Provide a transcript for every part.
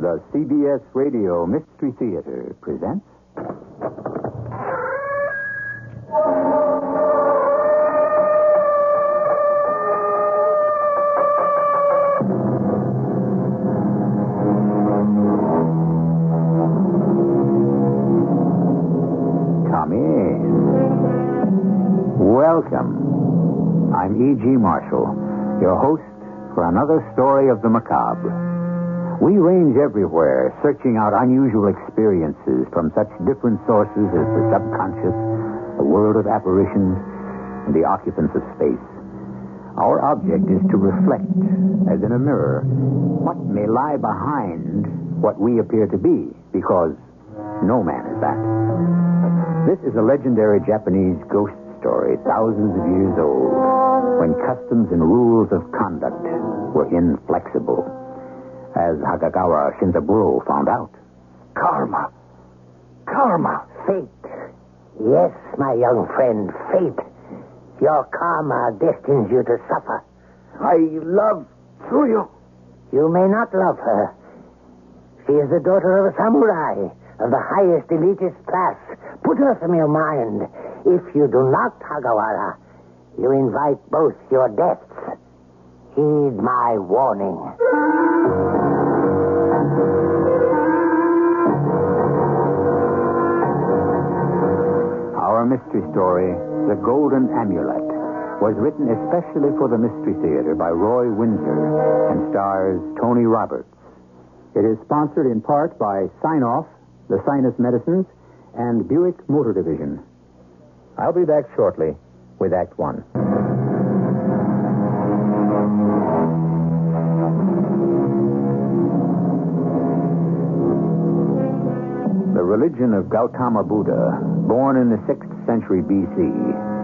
The CBS Radio Mystery Theater presents. Come in. Welcome. I'm E.G. Marshall, your host for another story of the macabre. We range everywhere, searching out unusual experiences from such different sources as the subconscious, the world of apparitions, and the occupants of space. Our object is to reflect, as in a mirror, what may lie behind what we appear to be, because no man is that. This is a legendary Japanese ghost story, thousands of years old, when customs and rules of conduct were inflexible as Hagawara Shinzaburo found out. Karma. Karma. Fate. Yes, my young friend, fate. Your karma destines you to suffer. I love Tsuyu. You may not love her. She is the daughter of a samurai of the highest elitist class. Put her from your mind. If you do not, Hagawara, you invite both your deaths. Heed my warning. Our mystery story, The Golden Amulet, was written especially for the Mystery Theater by Roy Windsor and stars Tony Roberts. It is sponsored in part by Sine-Off, the Sinus Medicines, and Buick Motor Division. I'll be back shortly with Act One. Religion of Gautama Buddha, born in the 6th century BC,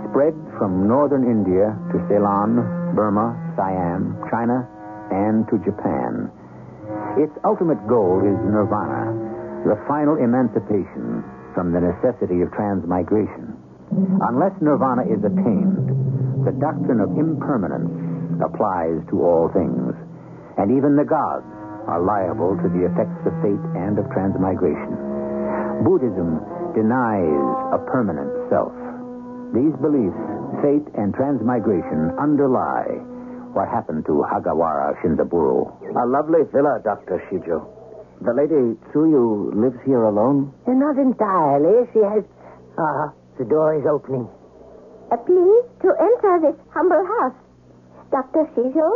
spread from northern India to Ceylon, Burma, Siam, China, and to Japan. Its ultimate goal is nirvana, the final emancipation from the necessity of transmigration. Unless nirvana is attained, the doctrine of impermanence applies to all things, and even the gods are liable to the effects of fate and of transmigration. Buddhism denies a permanent self. These beliefs, fate and transmigration, underlie what happened to Hagawara Shinzaburo. A lovely villa, Dr. Shijo. The lady Tsuyu lives here alone? Not entirely. She has. Ah, the door is opening. Uh, please to enter this humble house. Dr. Shijo?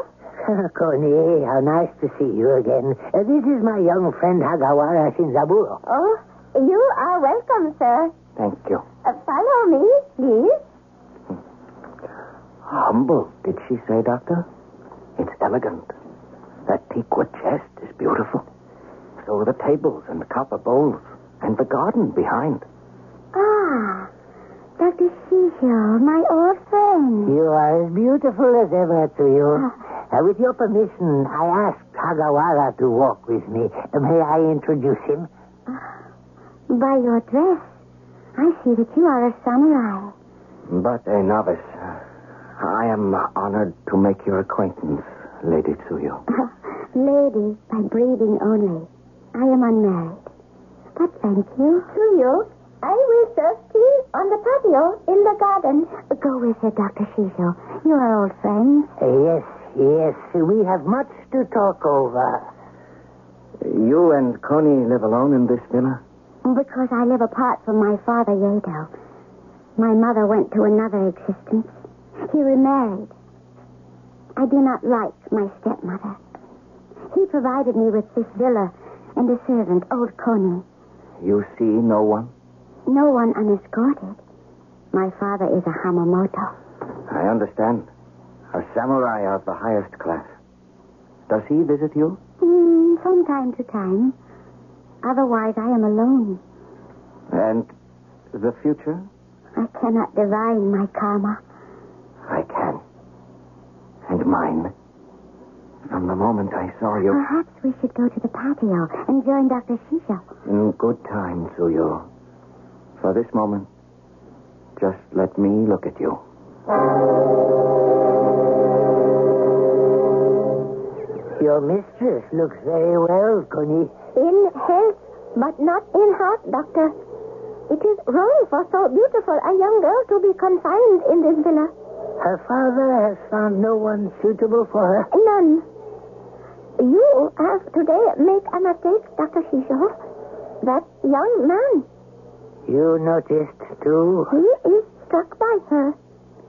Koni, how nice to see you again. Uh, this is my young friend Hagawara Shinzaburo. Oh, you are welcome, sir. Thank you. Uh, follow me, please. Humble, did she say, Doctor? It's elegant. That teakwood chest is beautiful. So are the tables and the copper bowls and the garden behind. Ah, Dr. Shijo, my old friend. You are as beautiful as ever Tsuyu. Uh, with your permission, I asked Hagawara to walk with me. May I introduce him? By your dress, I see that you are a samurai. But a novice. I am honored to make your acquaintance, Lady Tsuyu. Lady by breeding only. I am unmarried. But thank you. Tsuyu, I will serve tea on the patio in the garden. Go with her, Dr. Shijo. You are old friends. Uh, yes, yes. We have much to talk over. You and Koni live alone in this villa? Because I live apart from my father, Yedo. My mother went to another existence. He remarried. I do not like my stepmother. He provided me with this villa and a servant, old Koni. You see no one? No one unescorted. My father is a Hatamoto. I understand. A samurai of the highest class. Does he visit you? Mm, from time to time. Otherwise, I am alone. And the future? I cannot divine my karma. I can. And mine. From the moment I saw you. Perhaps we should go to the patio and join Dr. Shijo. In good time, Tsuyu. For this moment, just let me look at you. Your mistress looks very well, Koni. In health, but not in heart, Doctor. It is wrong for so beautiful a young girl to be confined in this villa. Her father has found no one suitable for her. None. You have today made a mistake, Dr. Shijo. That young man. You noticed, too? He is struck by her.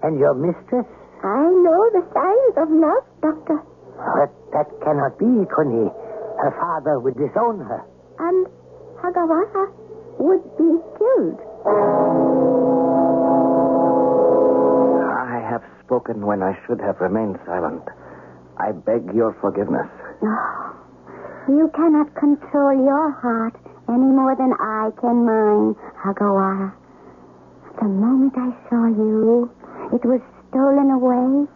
And your mistress? I know the signs of love, Doctor. But that cannot be, Koni. Her father would disown her. And Hagawara would be killed. I have spoken when I should have remained silent. I beg your forgiveness. No. You cannot control your heart any more than I can mine, Hagawara. The moment I saw you, it was stolen away.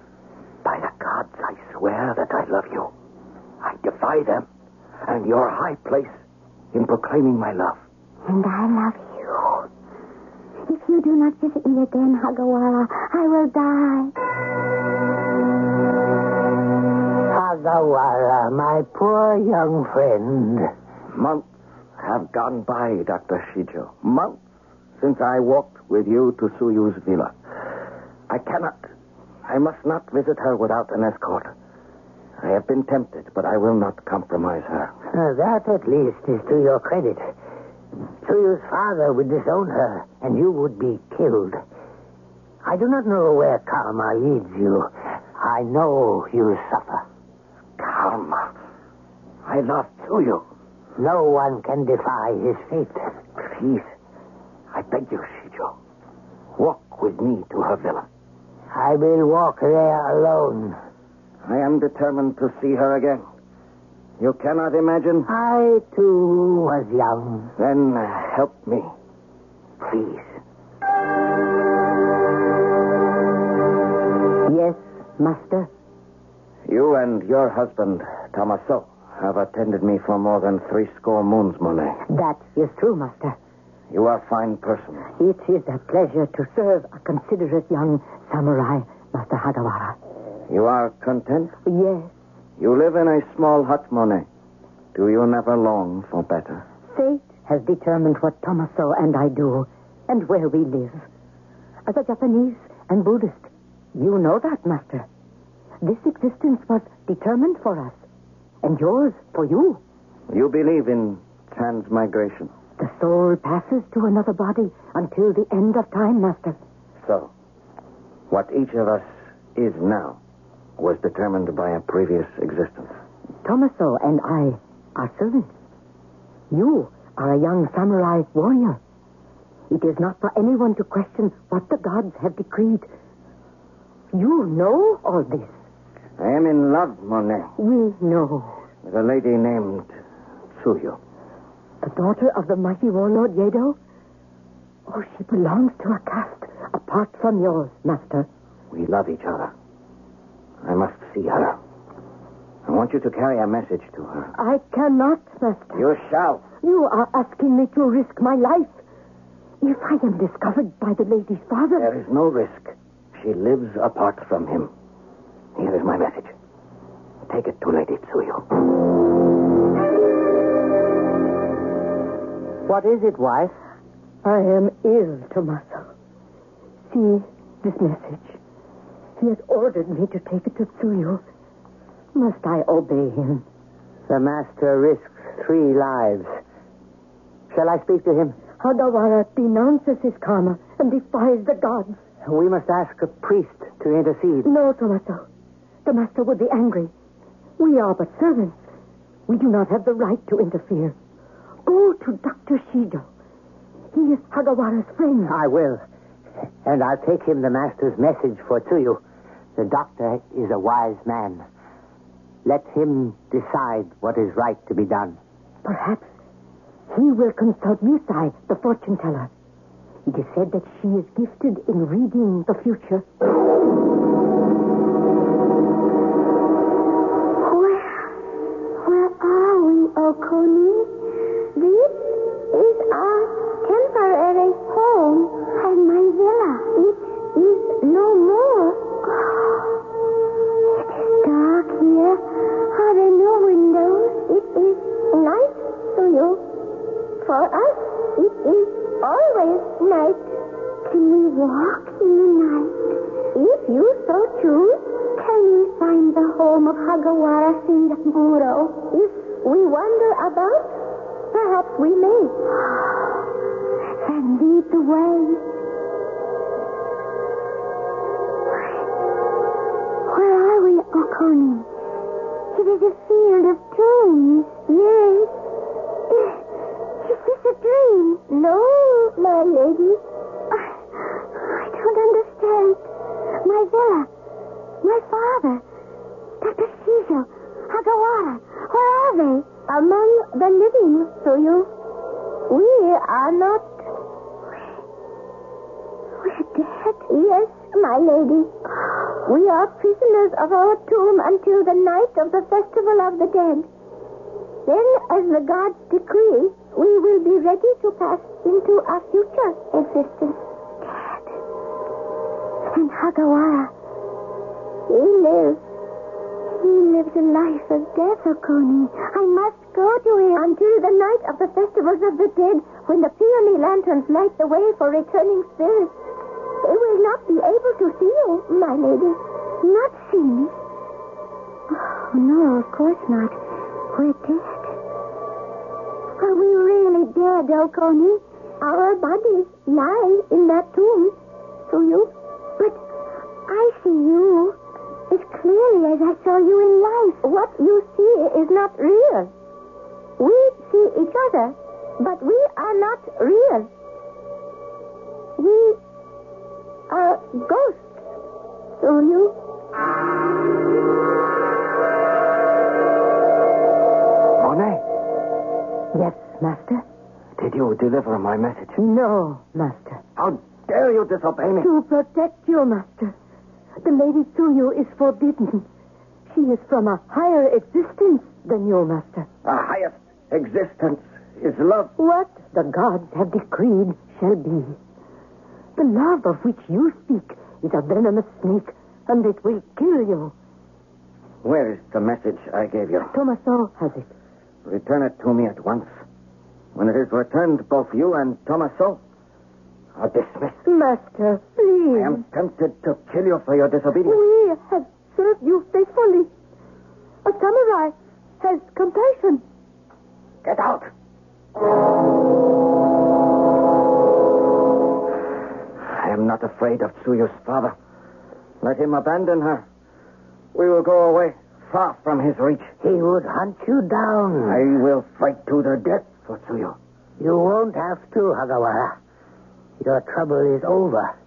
By the gods, I swear that I love you. I defy them and your high place in proclaiming my love. And I love you. If you do not visit me again, Hagawara, I will die. Hagawara, my poor young friend. Months have gone by, Dr. Shijo. Months since I walked with you to Tsuyu's villa. I cannot. I must not visit her without an escort. I have been tempted, but I will not compromise her. Uh, that, at least, is to your credit. Tsuyu's father would disown her, and you would be killed. I do not know where karma leads you. I know you'll suffer. Karma. I love Tsuyu. No one can defy his fate. Please, I beg you, Shijo. Walk with me to her villa. I will walk there alone. I am determined to see her again. You cannot imagine? I, too, was young. Then uh, help me. Please. Yes, master. You and your husband, Tomaso, have attended me for more than three score moons, Monet. That is true, master. You are a fine person. It is a pleasure to serve a considerate young samurai, Master Hagawara. You are content? Yes. You live in a small hut, Monet. Do you never long for better? Fate has determined what Tomaso and I do and where we live. As a Japanese and Buddhist, you know that, Master. This existence was determined for us, and yours for you. You believe in transmigration? The soul passes to another body until the end of time, Master. So, what each of us is now was determined by a previous existence. Tomaso and I are servants. You are a young samurai warrior. It is not for anyone to question what the gods have decreed. You know all this. I am in love, Monet, We know. with a lady named Tsuyu. The daughter of the mighty warlord Yedo? Oh, she belongs to a caste apart from yours, Master. We love each other. I must see her. I want you to carry a message to her. I cannot, Master. You shall. You are asking me to risk my life. If I am discovered by the lady's father. There is no risk. She lives apart from him. Here is my message. Take it to Lady Tsuyu. What is it, wife? I am ill, Tomaso. See this message. He has ordered me to take it to Tsuyu. Must I obey him? The master risks three lives. Shall I speak to him? Hagawara denounces his karma and defies the gods. We must ask a priest to intercede. No, Tomaso. The master would be angry. We are but servants. We do not have the right to interfere. Go to Dr. Shijo. He is Hagawara's friend. I will. And I'll take him the master's message for Tsuyu. The doctor is a wise man. Let him decide what is right to be done. Perhaps he will consult Yusai, the fortune teller. It is said that she is gifted in reading the future. Where, where are we, Okoni? For us, it is always night. Can we walk in the night? If you so choose, can we find the home of Hagawara Shinzaburo? If we wander about, perhaps we may. Then lead the way. Where are we, Okoni? It is a field of tombs. Yes. Dream? No, my lady. I, I don't understand. My villa. My father. Dr. Shijo. Hagawara. Where are they? Among the living, Tsuyu. We are not. We're dead? Yes, my lady. We are prisoners of our tomb until the night of the festival of the dead. Then, as the gods decree, we will be ready to pass into our future existence. Dead. And Hagawara, he lives. He lives a life of death, Okoni. I must go to him until the night of the festivals of the dead, when the peony lanterns light the way for returning spirits. They will not be able to see you, my lady. Not see me? Oh, no, of course not. We're dead. Are we really dead, Okoni? Our bodies lie in that tomb. Do you? But I see you as clearly as I saw you in life. What you see is not real. We see each other, but we are not real. We are ghosts. So you? Master? did you deliver my message? No, Master. How dare you disobey me? To protect you, Master. The Lady to you is forbidden. She is from a higher existence than you, Master. The highest existence is love. What the gods have decreed shall be. The love of which you speak is a venomous snake and it will kill you. Where is the message I gave you? Tomaso has it. Return it to me at once. When it is returned, both you and Tomaso are dismissed. Master, please. I am tempted to kill you for your disobedience. We have served you faithfully. A samurai has compassion. Get out. I am not afraid of Tsuyu's father. Let him abandon her. We will go away, far from his reach. He would hunt you down. I will fight to the death for Tsuyu. You won't have to, Hagawara. Your trouble is over.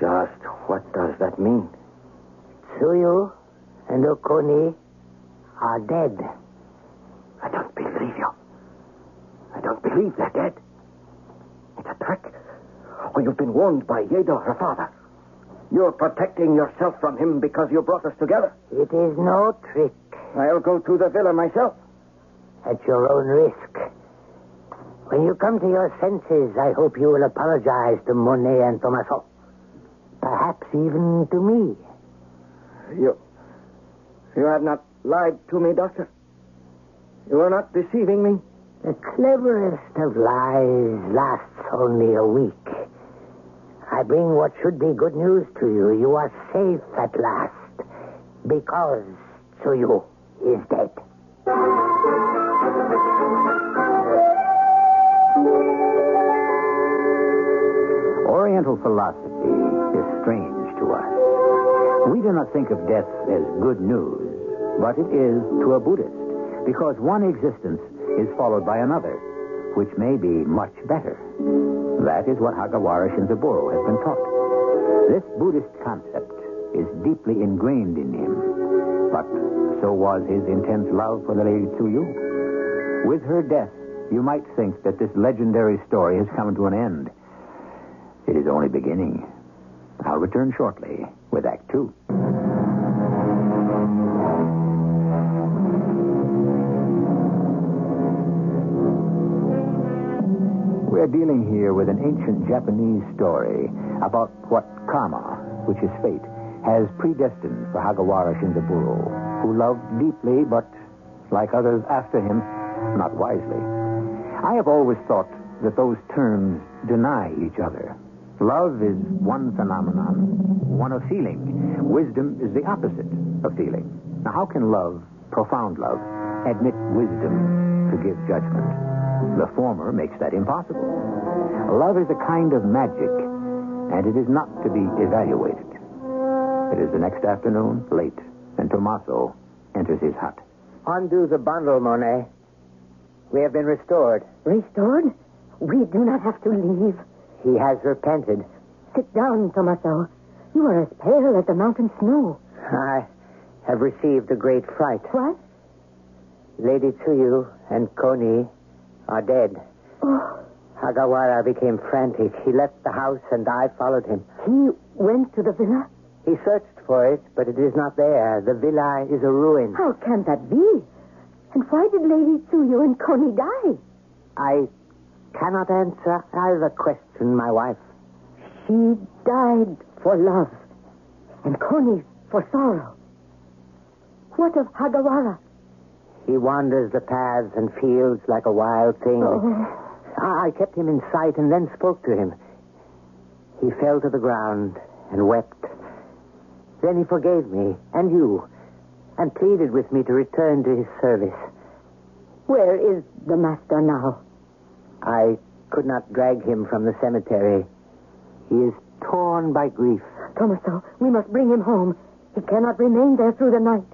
Just what does that mean? Tsuyu and Okoni are dead. I don't believe you. I don't believe they're dead. It's a trick. Or you've been warned by Yedo, her father. You're protecting yourself from him because you brought us together. It is no trick. I'll go to the villa myself. At your own risk. When you come to your senses, I hope you will apologize to Monet and Tomaso. Perhaps even to me. You. You have not lied to me, Doctor. You are not deceiving me. The cleverest of lies lasts only a week. I bring what should be good news to you. You are safe at last because Tsuyu is dead. Oriental philosophy is strange to us. We do not think of death as good news, but it is to a Buddhist, because one existence is followed by another, which may be much better. That is what Hagawara Shinzaburo has been taught. This Buddhist concept is deeply ingrained in him, but so was his intense love for the Lady Tsuyu. With her death, you might think that this legendary story has come to an end. It is only beginning. I'll return shortly with Act Two. We're dealing here with an ancient Japanese story about what karma, which is fate, has predestined for Hagawara Shinzaburo, who loved deeply, but, like others after him, not wisely. I have always thought that those terms deny each other. Love is one phenomenon, one of feeling. Wisdom is the opposite of feeling. Now, how can love, profound love, admit wisdom to give judgment? The former makes that impossible. Love is a kind of magic, and it is not to be evaluated. It is the next afternoon, late, and Tomaso enters his hut. Undo the bundle, Monet. We have been restored. Restored? We do not have to leave. He has repented. Sit down, Tomaso. You are as pale as the mountain snow. I have received a great fright. What? Lady Tsuyu and Koni are dead. Oh. Hagawara became frantic. He left the house and I followed him. He went to the villa? He searched for it, but it is not there. The villa is a ruin. How can that be? And why did Lady Tsuyu and Koni die? I cannot answer either question, my wife. She died for love, and Koni for sorrow. What of Hagawara? He wanders the paths and fields like a wild thing. Oh. I kept him in sight and then spoke to him. He fell to the ground and wept. Then he forgave me and you and pleaded with me to return to his service. Where is the master now? I could not drag him from the cemetery. He is torn by grief. Tomaso, we must bring him home. He cannot remain there through the night.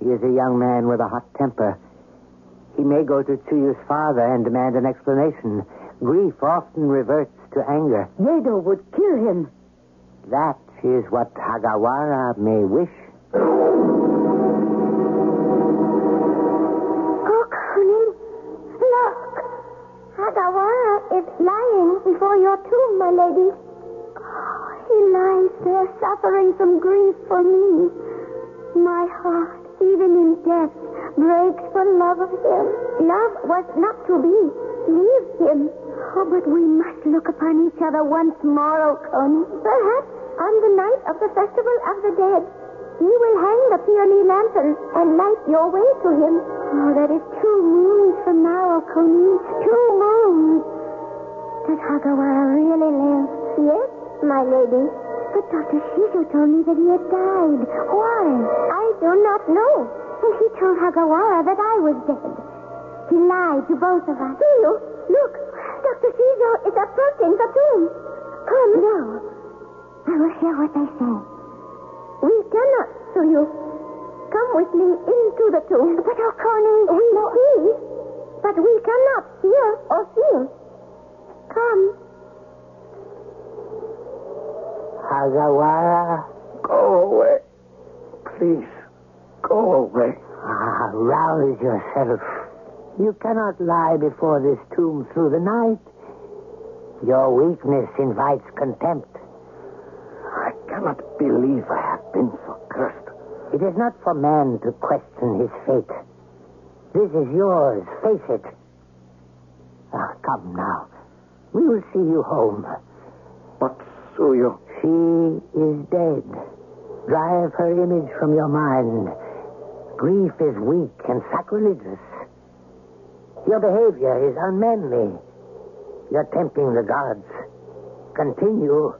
He is a young man with a hot temper. He may go to Tsuyu's father and demand an explanation. Grief often reverts to anger. Yedo would kill him. That is what Hagawara may wish. Your tomb, my lady. Oh, he lies there suffering from grief for me. My heart, even in death, breaks for love of him. Love was not to be. Leave him. Oh, but we must look upon each other once more, O Perhaps On the night of the Festival of the Dead, he will hang the peony lantern and light your way to him. Oh, that is two moons from now, Okoni. Two moons. Does Hagawara really live? Yes, my lady. But Dr. Shijo told me that he had died. Why? I do not know. And he told Hagawara that I was dead. He lied to both of us. Do you? Look, Dr. Shijo is approaching the tomb. Come. No. I will hear what they say. We cannot sue you. Come with me into the tomb. But Okoni, we see, but we cannot hear or feel. Come. Hagawara. Go away. Please, go away. Ah, rouse yourself. You cannot lie before this tomb through the night. Your weakness invites contempt. I cannot believe I have been so cursed. It is not for man to question his fate. This is yours. Face it. Ah, come now. We will see you home. But Tsuyu, She is dead. Drive her image from your mind. Grief is weak and sacrilegious. Your behavior is unmanly. You're tempting the gods. Continue,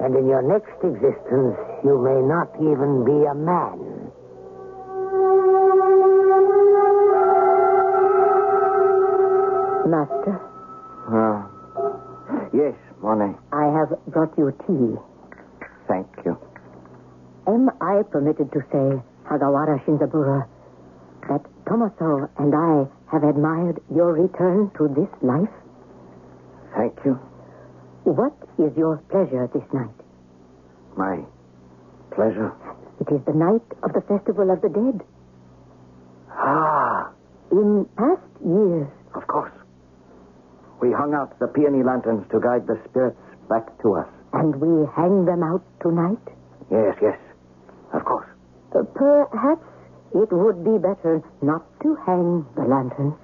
and in your next existence, you may not even be a man. Master, Ah. Yes, Monet. I have brought you tea. Thank you. Am I permitted to say, Hagawara Shinzaburo, that Tomaso and I have admired your return to this life? Thank you. What is your pleasure this night? My pleasure. It is the night of the Festival of the Dead. Ah, In past years, of course. We hung out the peony lanterns to guide the spirits back to us. and we hang them out tonight, Yes, yes. Of course. uh, perhaps it would be better not to hang the lanterns.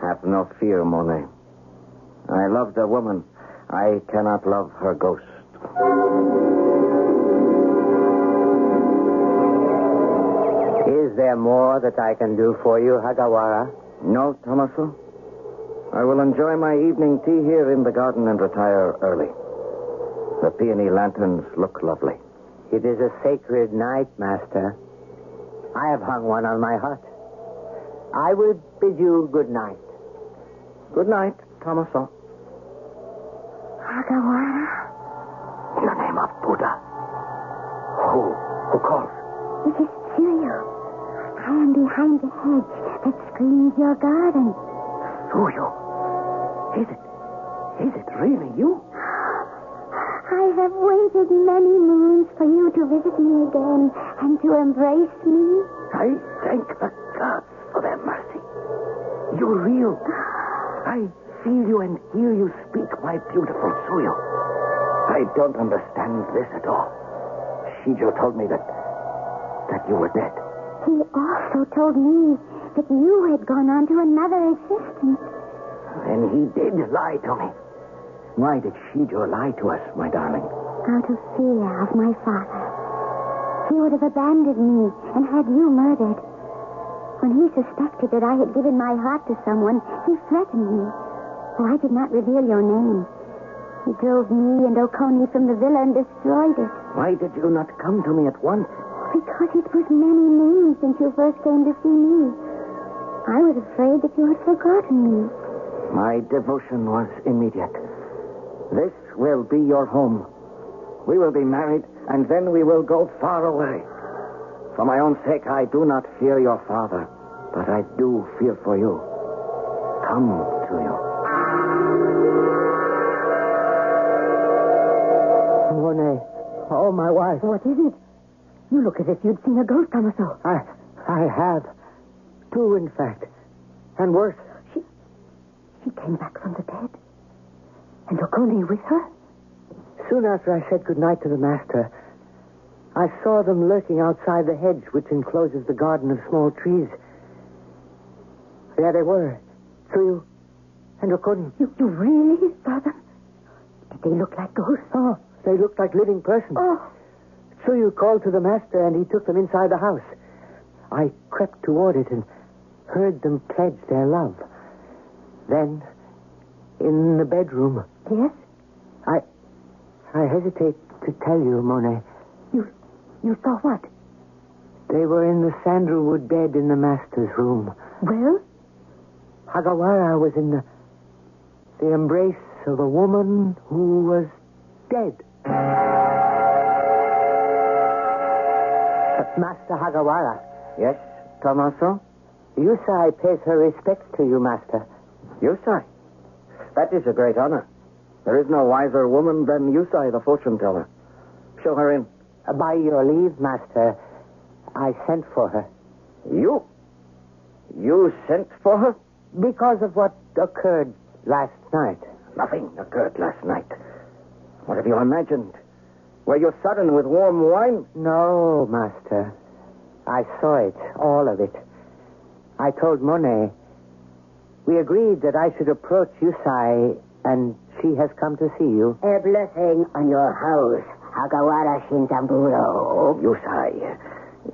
Have no fear, Monet. I love the woman. I cannot love her ghost. Is there more that I can do for you, Hagawara? No, Tomaso. I will enjoy my evening tea here in the garden and retire early. The peony lanterns look lovely. It is a sacred night, Master. I have hung one on my hut. I will bid you good night. Good night, Tomaso. Hagawara. In the name of Buddha. Who? Who calls? It is Tsuyu. I am behind the hedge that screens your garden. Tsuyu. Is it? Is it really you? I have waited many moons for you to visit me again and to embrace me. I thank the gods for their mercy. You're real. I feel you and hear you speak, my beautiful Tsuyu. I don't understand this at all. Shijo told me that that you were dead. He also told me that you had gone on to another existence. Then he did lie to me. Why did Shijo lie to us, my darling? Out of fear of my father. He would have abandoned me and had you murdered. When he suspected that I had given my heart to someone, he threatened me. Oh, I did not reveal your name. He drove me and Okoni from the villa and destroyed it. Why did you not come to me at once? Because it was many moons since you first came to see me. I was afraid that you had forgotten me. My devotion was immediate. This will be your home. We will be married, and then we will go far away. For my own sake, I do not fear your father, but I do fear for you. Come to you. Monet. Oh, my wife. What is it? You look as if you'd seen a ghost, Tomaso. I, I have. Two, in fact. And worse. She, she came back from the dead. And Okoni with her? Soon after I said goodnight to the master, I saw them lurking outside the hedge which encloses the garden of small trees. There they were. Tsuyu and Okoni. You, you really saw them? Did they look like ghosts? Oh, They looked like living persons. Oh. Tsuyu called to the master, and he took them inside the house. I crept toward it and heard them pledge their love. Then, in the bedroom, Yes? I, I hesitate to tell you, Monet. You, you saw what? They were in the sandalwood bed in the master's room. Well? Hagawara was in the, the embrace of a woman who was dead. Uh, Master Hagawara. Yes, Tomaso? Yusai pays her respects to you, Master. Yusai? That is a great honor. There is no wiser woman than Yusai, the fortune teller. Show her in. Uh, By your leave, Master, I sent for her. You? You sent for her? Because of what occurred last night. Nothing occurred last night. What have you imagined? Were you sudden with warm wine? No, Master. I saw it, all of it. I told Monet. We agreed that I should approach Yusai, and she has come to see you. A blessing on your house, Hagawara Shinzaburo. Yusai,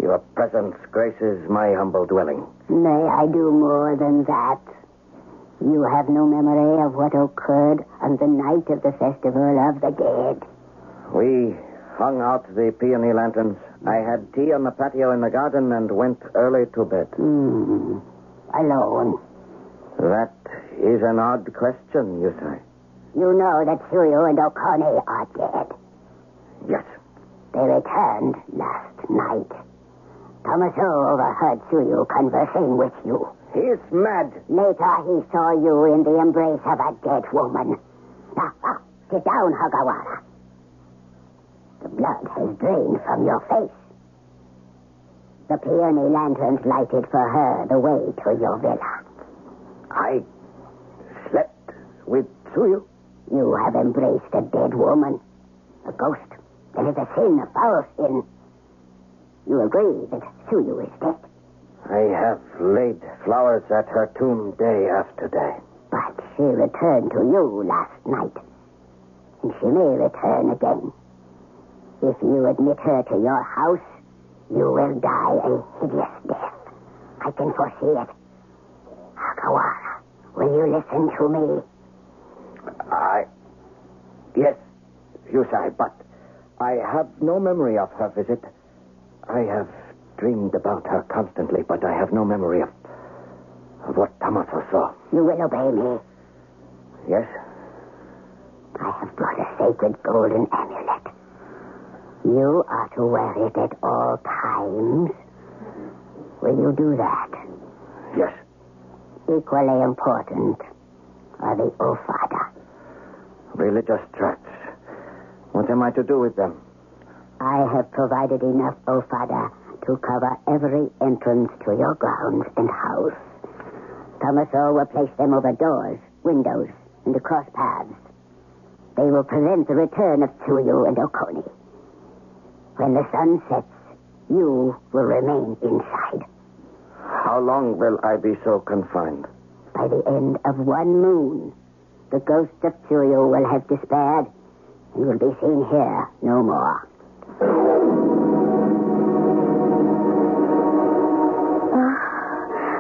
your presence graces my humble dwelling. May I do more than that? You have no memory of what occurred on the night of the Festival of the Dead. We hung out the peony lanterns. I had tea on the patio in the garden and went early to bed. Hmm. Alone. That is an odd question, you say. You know that Tsuyu and Okoni are dead. Yes. They returned last night. Tomaso overheard Tsuyu conversing with you. He's mad. Later, he saw you in the embrace of a dead woman. Now, now, sit down, Hagawara. Blood has drained from your face. The peony lanterns lighted for her the way to your villa. I slept with Tsuyu. You have embraced a dead woman, a ghost. It is a sin, a foul sin. You agree that Tsuyu is dead. I have laid flowers at her tomb day after day. But she returned to you last night. And she may return again. If you admit her to your house, you will die a hideous death. I can foresee it. Hagawara, will you listen to me? I. Yes, Yusai, but I have no memory of her visit. I have dreamed about her constantly, but I have no memory of, of what Tomaso saw. You will obey me. Yes? I have brought a sacred golden amulet. You are to wear it at all times. Will you do that? Yes. Equally important are the Ofada. Religious tracts. What am I to do with them? I have provided enough Ofada to cover every entrance to your grounds and house. Tomaso will place them over doors, windows, and across paths. They will prevent the return of Tsuyu and Okoni. When the sun sets, you will remain inside. How long will I be so confined? By the end of one moon, the ghost of Tsuyu will have despaired and will be seen here no more. Oh,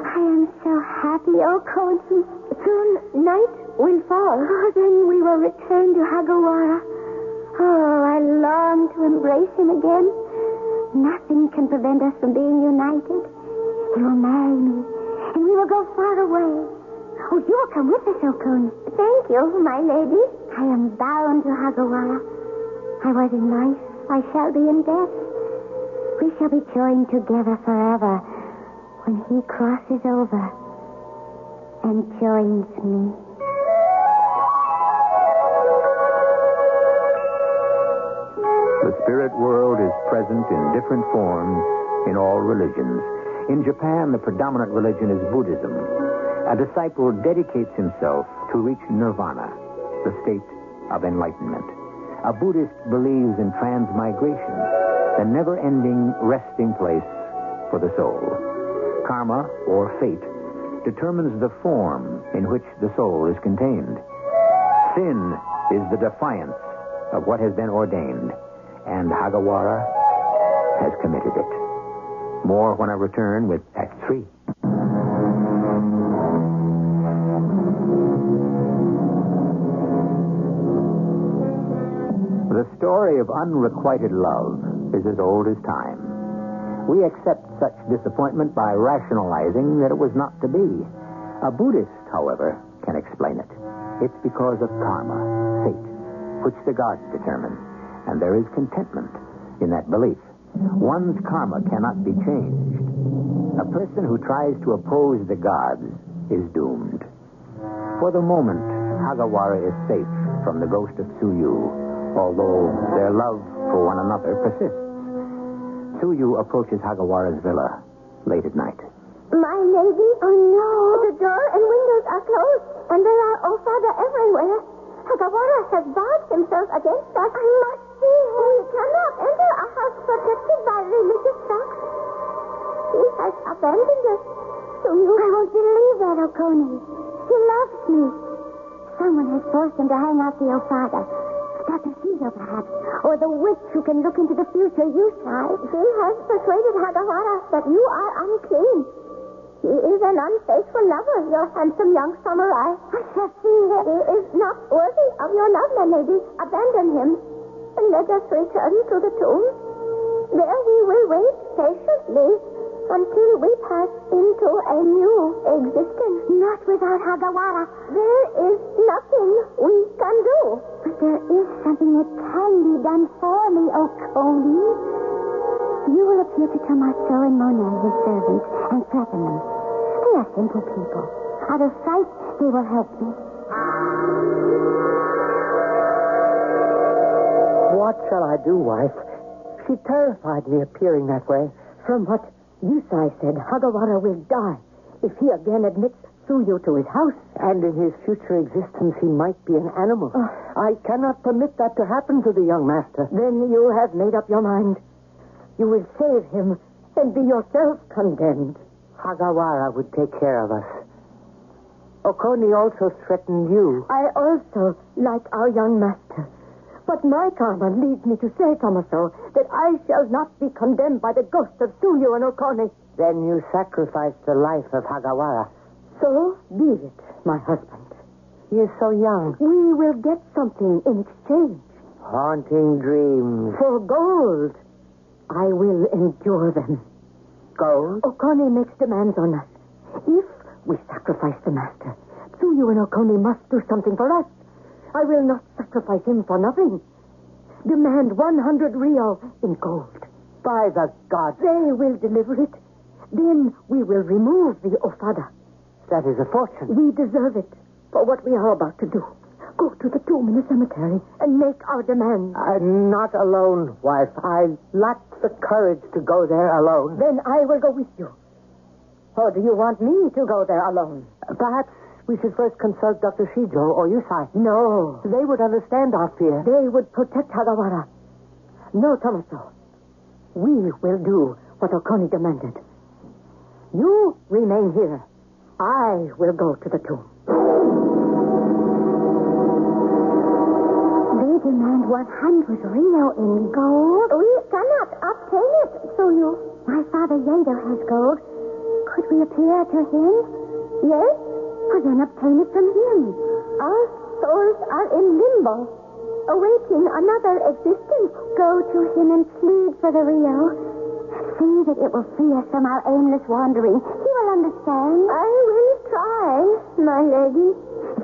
I am so happy, oh, Cody. Soon night will fall. Oh, then we will return to Hagawara. Oh, I long to embrace him again. Nothing can prevent us from being united. He will marry me, and we will go far away. Oh, you will come with us, Okuni. Thank you, my lady. I am bound to Hagawara. I was in life. I shall be in death. We shall be joined together forever when he crosses over and joins me. The spirit world is present in different forms in all religions. In Japan, the predominant religion is Buddhism. A disciple dedicates himself to reach nirvana, the state of enlightenment. A Buddhist believes in transmigration, the never ending resting place for the soul. Karma, or fate, determines the form in which the soul is contained. Sin is the defiance of what has been ordained, and Hagawara has committed it. More when I return with Act Three. The story of unrequited love is as old as time. We accept such disappointment by rationalizing that it was not to be. A Buddhist, however, can explain it. It's because of karma, fate, which the gods determine, and there is contentment in that belief. One's karma cannot be changed. A person who tries to oppose the gods is doomed. For the moment, Hagawara is safe from the ghost of Tsuyu, although their love for one another persists. Tsuyu approaches Hagawara's villa late at night. My lady? Oh, no. The door and windows are closed, and there are Ofuda everywhere. Hagawara has barred himself against us. I must see him. Cannot enter a house protected by religious facts. He has abandoned us. So you... I won't believe that, Okoni. He loves me. Someone has forced him to hang out the father. Dr. Caesar, perhaps. Or the witch who can look into the future, you try. He has persuaded Hagawara that you are unclean. He is an unfaithful lover, your handsome young samurai. I shall see him. He is not worthy of your love, my lady. Abandon him, and let us return to the tomb. There we will wait patiently until we pass into a new existence. Not without Hagawara. There is nothing we can do. But there is something that can be done for me, Okoni. You will appear to Tomaso and Monet, his servants, and threaten them. They are simple people. Out of sight, they will help me. Ah. What shall I do, wife? She terrified me appearing that way. From what Yusai said, Hagawara will die if he again admits Tsuyu to his house. And in his future existence, he might be an animal. Ah. I cannot permit that to happen to the young master. Then you have made up your mind. You will save him and be yourself condemned. Hagawara would take care of us. Okoni also threatened you. I also like our young master. But my karma leads me to say, Tomaso, that I shall not be condemned by the ghost of Tsuyu and Okoni. Then you sacrificed the life of Hagawara. So be it, my husband. He is so young. We will get something in exchange. Haunting dreams. For gold. I will endure them. Gold? Okoni makes demands on us. If we sacrifice the master, Tsuyu and Okoni must do something for us. I will not sacrifice him for nothing. Demand 100 ryo in gold. By the gods. They will deliver it. Then we will remove the Ofuda. That is a fortune. We deserve it for what we are about to do. Go to the tomb in the cemetery and make our demands. I'm not alone, wife. I lack the courage to go there alone. Then I will go with you. Or do you want me to go there alone? Perhaps we should first consult Dr. Shijo or Yusai. No. They would understand our fear. They would protect Hagawara. No, Tomaso. We will do what Okoni demanded. You remain here. I will go to the tomb. They demand 100 ryo in gold. We cannot obtain it, Tsuyu. My father Yedo has gold. Could we appear to him? Yes? Well, then obtain it from him. Our souls are in limbo, awaiting another existence. Go to him and plead for the ryo. See that it will free us from our aimless wandering. He will understand. I will try, my lady.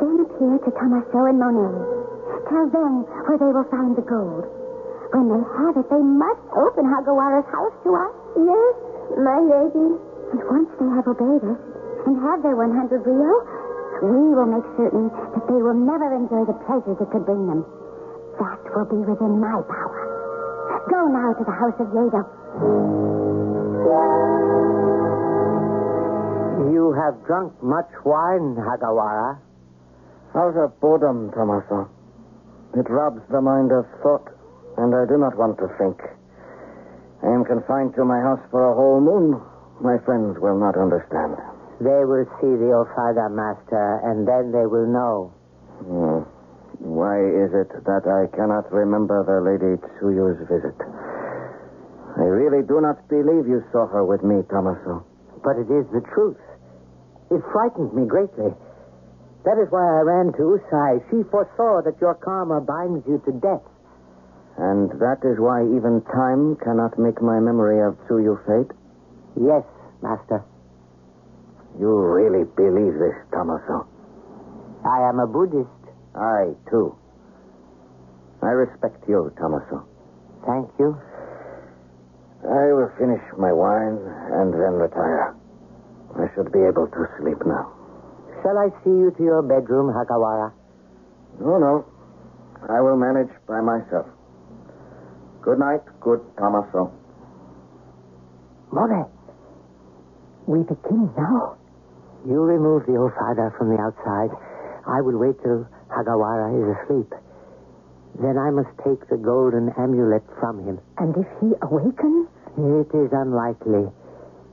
Then appear to Tomaso and Monet. Tell them where they will find the gold. When they have it, they must open Hagawara's house to us. Yes, my lady. And once they have obeyed us and have their 100 ryo, we will make certain that they will never enjoy the pleasures it could bring them. That will be within my power. Go now to the house of Yedo. You have drunk much wine, Hagawara. Out of boredom, Tomaso. It robs the mind of thought, and I do not want to think. I am confined to my house for a whole moon. My friends will not understand. They will see the Ofuda master, and then they will know. Hmm. Why is it that I cannot remember the Lady Tsuyu's visit? I really do not believe you saw her with me, Tomaso. But it is the truth. It frightened me greatly. That is why I ran to Yusai. She foresaw that your karma binds you to death. And that is why even time cannot make my memory of Tsuyu fate? Yes, Master. You really believe this, Tomaso? I am a Buddhist. I, too. I respect you, Tomaso. Thank you. I will finish my wine and then retire. I should be able to sleep now. Shall I see you to your bedroom, Hagawara? No, no. I will manage by myself. Good night, good Tomaso. More. We begin now. You remove the father from the outside. I will wait till Hagawara is asleep. Then I must take the golden amulet from him. And if he awakens? It is unlikely.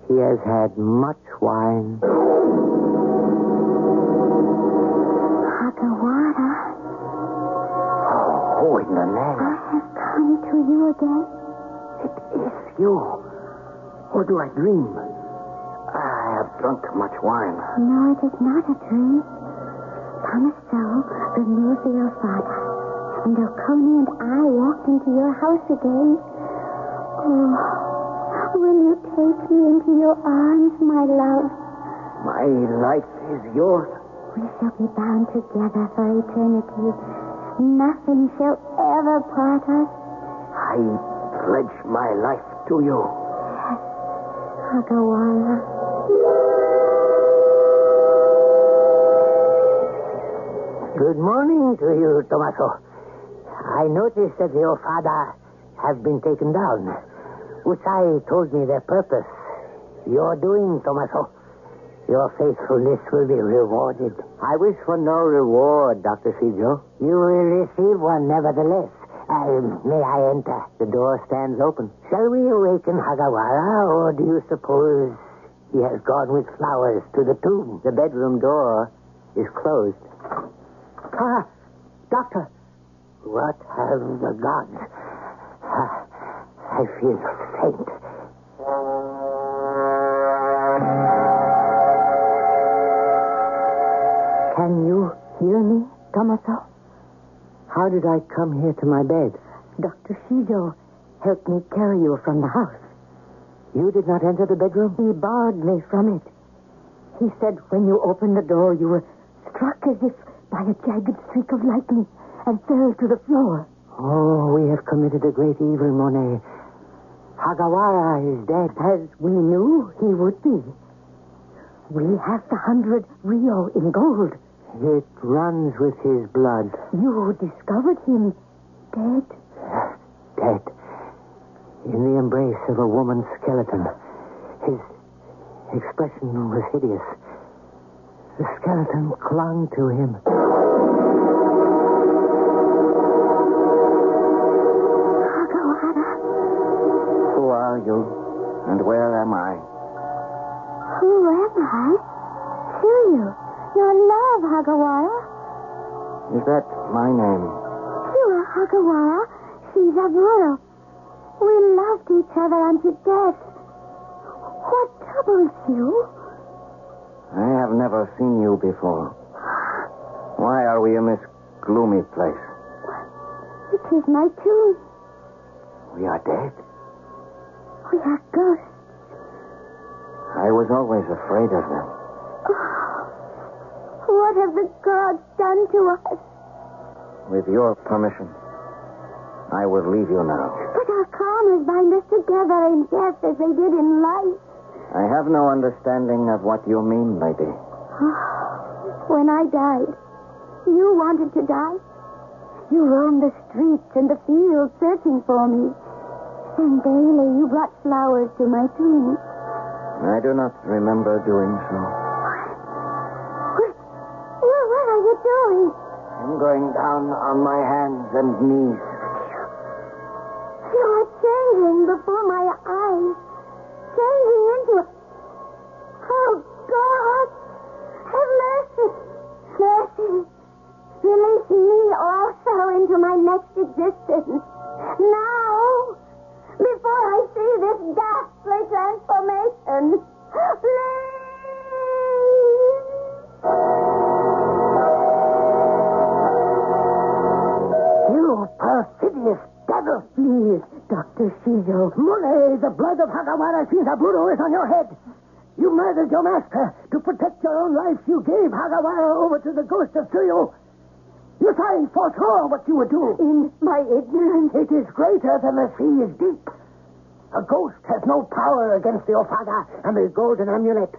He has had much wine. Hagawara, Oh, oh in the name. I have come to you again. It is you. Or do I dream? Drunk much wine. No, it is not a dream. Tomaso removed the Ofuda, and Okoni and I walked into your house again. Oh, will you take me into your arms, my love? My life is yours. We shall be bound together for eternity. Nothing shall ever part us. I pledge my life to you. Hagawara. Good morning to you, Tomaso. I noticed that your father have been taken down. Yusai told me their purpose. Your doing, Tomaso. Your faithfulness will be rewarded. I wish for no reward, Dr. Shijo. You will receive one nevertheless. Uh, may I enter? The door stands open. Shall we awaken Hagawara, or do you suppose he has gone with flowers to the tomb? The bedroom door is closed. Ah, Doctor. What have the gods? Ah, I feel faint. Can you hear me, Tomaso? How did I come here to my bed? Dr. Shijo helped me carry you from the house. You did not enter the bedroom? He barred me from it. He said when you opened the door, you were struck as if by a jagged streak of lightning and fell to the floor. Oh, we have committed a great evil, Monet. Hagawara is dead. As we knew he would be. We have the hundred ryo in gold. It runs with his blood. You discovered him dead. Yes, Dead. In the embrace of a woman's skeleton. His expression was hideous. The skeleton clung to him. Hagawara, Who are you? And where am I? who am I? Shiryu, your love, Hagawara. Is that my name? You are Hagawara. Shinzaburo. We loved each other unto death. What troubles you? I have never seen you before. Why are we in this gloomy place? It is my tomb. We are dead. We are ghosts. I was always afraid of them. Oh, what have the gods done to us? With your permission, I will leave you now. But karmas bind us together in death as they did in life. I have no understanding of what you mean, lady. When I died, you wanted to die. You roamed the streets and the fields searching for me. And daily you brought flowers to my tomb. I do not remember doing so. What, what, what are you doing? I'm going down on my hands and knees. existence. Now, before I see this ghastly transformation, please. You perfidious devil! Please, Dr. Shijo. Mule, the blood of Hagawara Shinzaburo is on your head. You murdered your master. To protect your own life, you gave Hagawara over to the ghost of Tsuyu. Thought he foresaw what you would do. In my ignorance. It is greater than the sea is deep. A ghost has no power against the Ofuda and the golden amulet.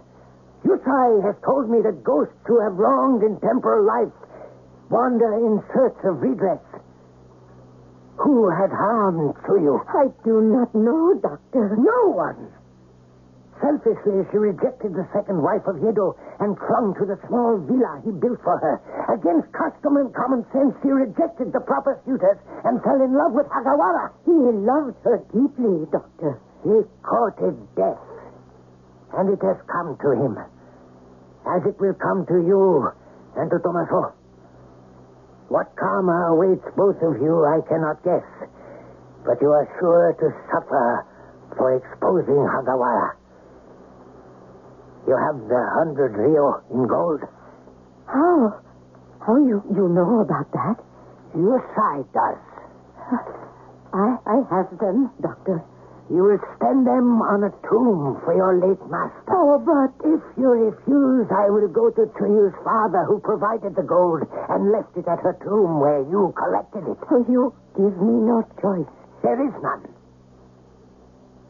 Yusai has told me that ghosts who have wronged in temporal life wander in search of redress. Who had harmed you? I do not know, Doctor. No one. Selfishly, she rejected the second wife of Yedo and clung to the small villa he built for her. Against custom and common sense, she rejected the proper suitors and fell in love with Hagawara. He loved her deeply, Doctor. He courted death, and it has come to him, as it will come to you and to Tomaso. What karma awaits both of you, I cannot guess, but you are sure to suffer for exposing Hagawara. You have the hundred ryo in gold. How? How you, you know about that? Your side does. I, I have them, Doctor. You will spend them on a tomb for your late master. Oh, but if you refuse, I will go to Tsuyu's father who provided the gold and left it at her tomb where you collected it. Oh, you give me no choice. There is none.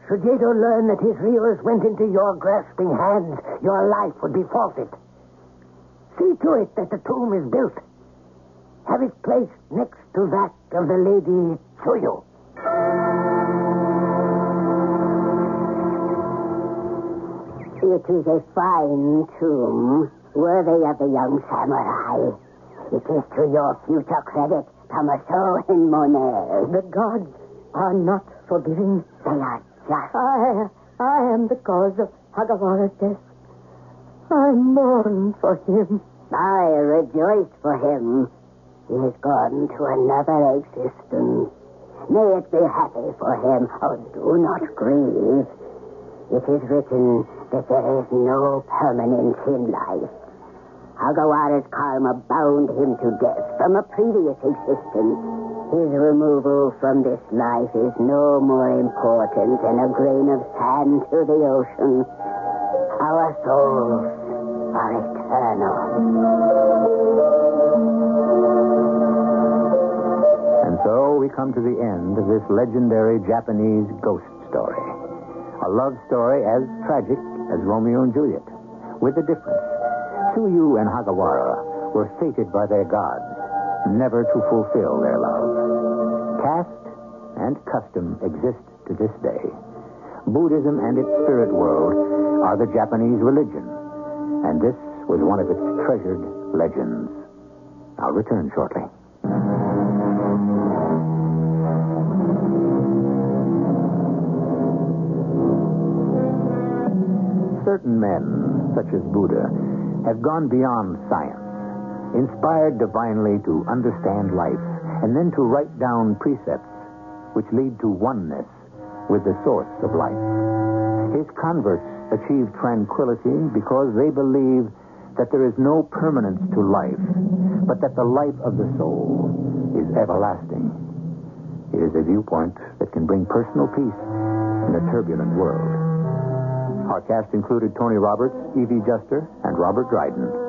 Should Yedo learn that his ryos went into your grasping hands, your life would be forfeit. See to it that the tomb is built. Have it placed next to that of the Lady Tsuyu. It is a fine tomb, worthy of the young samurai. It is to your future credit, Tomaso and Monet. The gods are not forgiving. They are I, I am the cause of Hagawara's death. I mourn for him. I rejoice for him. He has gone to another existence. May it be happy for him. Oh, do not grieve. It is written that there is no permanence in life. Hagawara's karma bound him to death from a previous existence. His removal from this life is no more important than a grain of sand to the ocean. Our souls are eternal. And so we come to the end of this legendary Japanese ghost story. A love story as tragic as Romeo and Juliet, with a difference. Tsuyu and Hagawara were fated by their gods never to fulfill their love. Caste and custom exist to this day. Buddhism and its spirit world are the Japanese religion, and this was one of its treasured legends. I'll return shortly. Certain men, such as Buddha, have gone beyond science, inspired divinely to understand life, and then to write down precepts which lead to oneness with the source of life. His converts achieve tranquility because they believe that there is no permanence to life, but that the life of the soul is everlasting. It is a viewpoint that can bring personal peace in a turbulent world. Our cast included Tony Roberts, Evie Juster, and Robert Dryden.